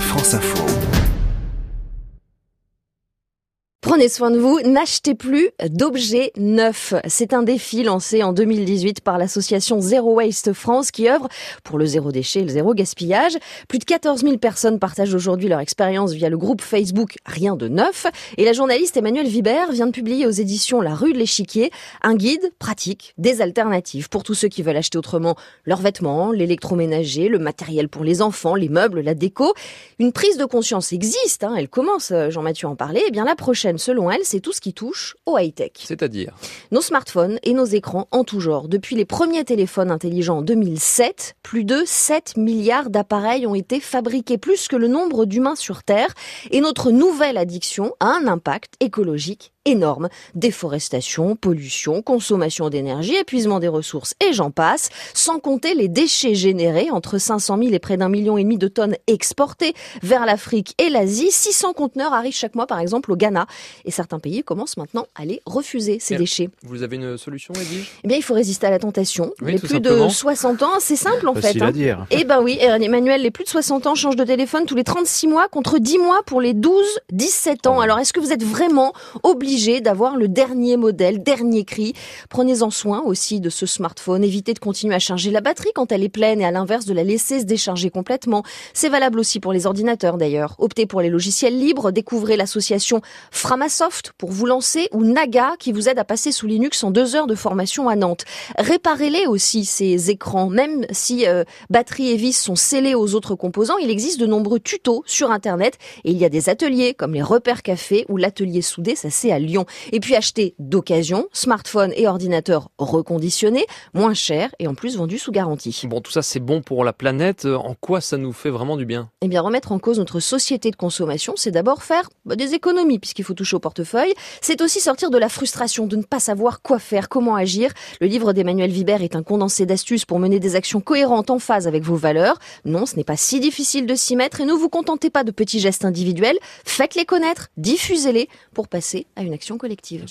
France Info. Prenez soin de vous, n'achetez plus d'objets neufs. C'est un défi lancé en 2018 par l'association Zero Waste France qui œuvre pour le zéro déchet et le zéro gaspillage. Plus de 14 000 personnes partagent aujourd'hui leur expérience via le groupe Facebook Rien de neuf. Et la journaliste Emmanuelle Vibert vient de publier aux éditions La Rue de l'Échiquier un guide pratique des alternatives pour tous ceux qui veulent acheter autrement leurs vêtements, l'électroménager, le matériel pour les enfants, les meubles, la déco. Une prise de conscience existe, hein, elle commence, Jean-Mathieu en parlait. Et eh bien la prochaine selon elle, c'est tout ce qui touche au high-tech. C'est-à-dire Nos smartphones et nos écrans en tout genre. Depuis les premiers téléphones intelligents en 2007, plus de 7 milliards d'appareils ont été fabriqués, plus que le nombre d'humains sur Terre. Et notre nouvelle addiction a un impact écologique énorme. Déforestation, pollution, consommation d'énergie, épuisement des ressources et j'en passe, sans compter les déchets générés entre 500 000 et près d'un million et demi de tonnes exportées vers l'Afrique et l'Asie. 600 conteneurs arrivent chaque mois par exemple au Ghana et certains pays commencent maintenant à les refuser ces déchets. Vous avez une solution Edwige Eh bien il faut résister à la tentation. les plus de 60 ans, c'est simple en fait. Hein. À dire. Eh ben oui, Emmanuel, les plus de 60 ans changent de téléphone tous les 36 mois contre 10 mois pour les 12-17 ans. Alors est-ce que vous êtes vraiment obligé d'avoir le dernier modèle, dernier cri. Prenez-en soin aussi de ce smartphone. Évitez de continuer à charger la batterie quand elle est pleine et à l'inverse de la laisser se décharger complètement. C'est valable aussi pour les ordinateurs d'ailleurs. Optez pour les logiciels libres. Découvrez l'association Framasoft pour vous lancer ou Naga qui vous aide à passer sous Linux en deux heures de formation à Nantes. Réparez-les aussi ces écrans. Même si euh, batterie et vis sont scellés aux autres composants, il existe de nombreux tutos sur Internet et il y a des ateliers comme les repères café ou l'atelier soudé, ça c'est à Lyon. Et puis acheter d'occasion, smartphone et ordinateur reconditionnés, moins cher et en plus vendus sous garantie. Bon, tout ça c'est bon pour la planète. En quoi ça nous fait vraiment du bien? Eh bien, remettre en cause notre société de consommation, c'est d'abord faire bah, des économies puisqu'il faut toucher au portefeuille. C'est aussi sortir de la frustration de ne pas savoir quoi faire, comment agir. Le livre d'Emmanuel Vibert est un condensé d'astuces pour mener des actions cohérentes en phase avec vos valeurs. Non, ce n'est pas si difficile de s'y mettre et ne vous contentez pas de petits gestes individuels. Faites-les connaître, diffusez-les pour passer à une action collective.